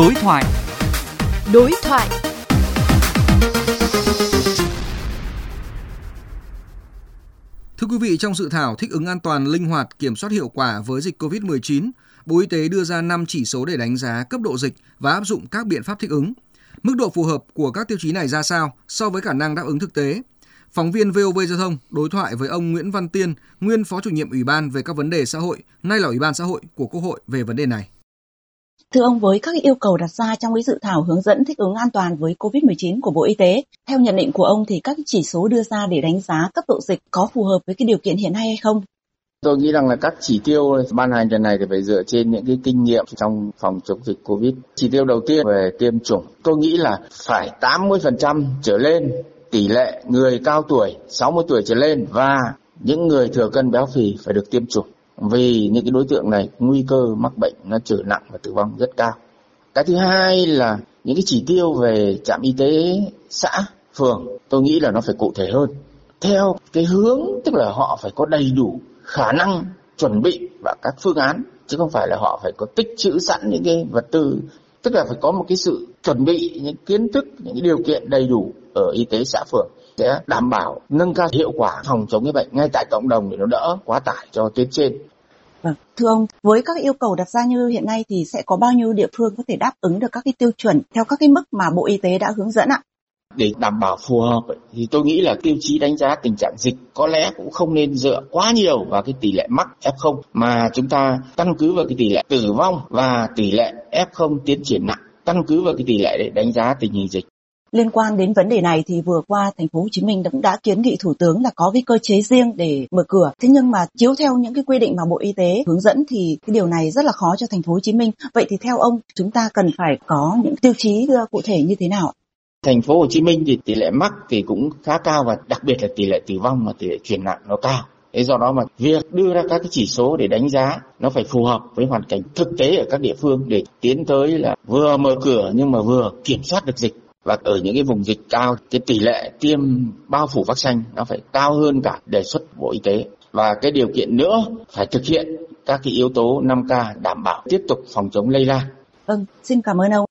Đối thoại. Đối thoại. Thưa quý vị, trong dự thảo thích ứng an toàn, linh hoạt, kiểm soát hiệu quả với dịch COVID-19, Bộ Y tế đưa ra 5 chỉ số để đánh giá cấp độ dịch và áp dụng các biện pháp thích ứng. Mức độ phù hợp của các tiêu chí này ra sao so với khả năng đáp ứng thực tế? Phóng viên VOV Giao thông đối thoại với ông Nguyễn Văn Tiên, nguyên Phó chủ nhiệm Ủy ban về các vấn đề xã hội, nay là Ủy ban xã hội của Quốc hội về vấn đề này. Thưa ông, với các yêu cầu đặt ra trong cái dự thảo hướng dẫn thích ứng an toàn với COVID-19 của Bộ Y tế, theo nhận định của ông thì các chỉ số đưa ra để đánh giá cấp độ dịch có phù hợp với cái điều kiện hiện nay hay không? Tôi nghĩ rằng là các chỉ tiêu ban hành lần này thì phải dựa trên những cái kinh nghiệm trong phòng chống dịch Covid. Chỉ tiêu đầu tiên về tiêm chủng, tôi nghĩ là phải 80% trở lên tỷ lệ người cao tuổi 60 tuổi trở lên và những người thừa cân béo phì phải được tiêm chủng vì những cái đối tượng này nguy cơ mắc bệnh nó trở nặng và tử vong rất cao. Cái thứ hai là những cái chỉ tiêu về trạm y tế xã, phường, tôi nghĩ là nó phải cụ thể hơn. Theo cái hướng tức là họ phải có đầy đủ khả năng chuẩn bị và các phương án chứ không phải là họ phải có tích trữ sẵn những cái vật tư tức là phải có một cái sự chuẩn bị những kiến thức những cái điều kiện đầy đủ ở y tế xã phường sẽ đảm bảo nâng cao hiệu quả phòng chống cái bệnh ngay tại cộng đồng để nó đỡ quá tải cho tuyến trên. Vâng, thưa ông, với các yêu cầu đặt ra như hiện nay thì sẽ có bao nhiêu địa phương có thể đáp ứng được các cái tiêu chuẩn theo các cái mức mà Bộ Y tế đã hướng dẫn ạ? Để đảm bảo phù hợp thì tôi nghĩ là tiêu chí đánh giá tình trạng dịch có lẽ cũng không nên dựa quá nhiều vào cái tỷ lệ mắc F0 mà chúng ta căn cứ vào cái tỷ lệ tử vong và tỷ lệ F0 tiến triển nặng, căn cứ vào cái tỷ lệ để đánh giá tình hình dịch. Liên quan đến vấn đề này thì vừa qua thành phố Hồ Chí Minh cũng đã kiến nghị thủ tướng là có cái cơ chế riêng để mở cửa. Thế nhưng mà chiếu theo những cái quy định mà Bộ Y tế hướng dẫn thì cái điều này rất là khó cho thành phố Hồ Chí Minh. Vậy thì theo ông, chúng ta cần phải có những tiêu chí ờ, cụ thể như thế nào? Thành phố Hồ Chí Minh thì tỷ lệ mắc thì cũng khá cao và đặc biệt là tỷ lệ tử vong và tỷ lệ chuyển nặng nó cao. Thế do đó mà việc đưa ra các cái chỉ số để đánh giá nó phải phù hợp với hoàn cảnh thực tế ở các địa phương để tiến tới là vừa mở cửa nhưng mà vừa kiểm soát được dịch và ở những cái vùng dịch cao cái tỷ lệ tiêm bao phủ vaccine nó phải cao hơn cả đề xuất bộ y tế và cái điều kiện nữa phải thực hiện các cái yếu tố 5K đảm bảo tiếp tục phòng chống lây lan. Vâng, xin cảm ơn ông.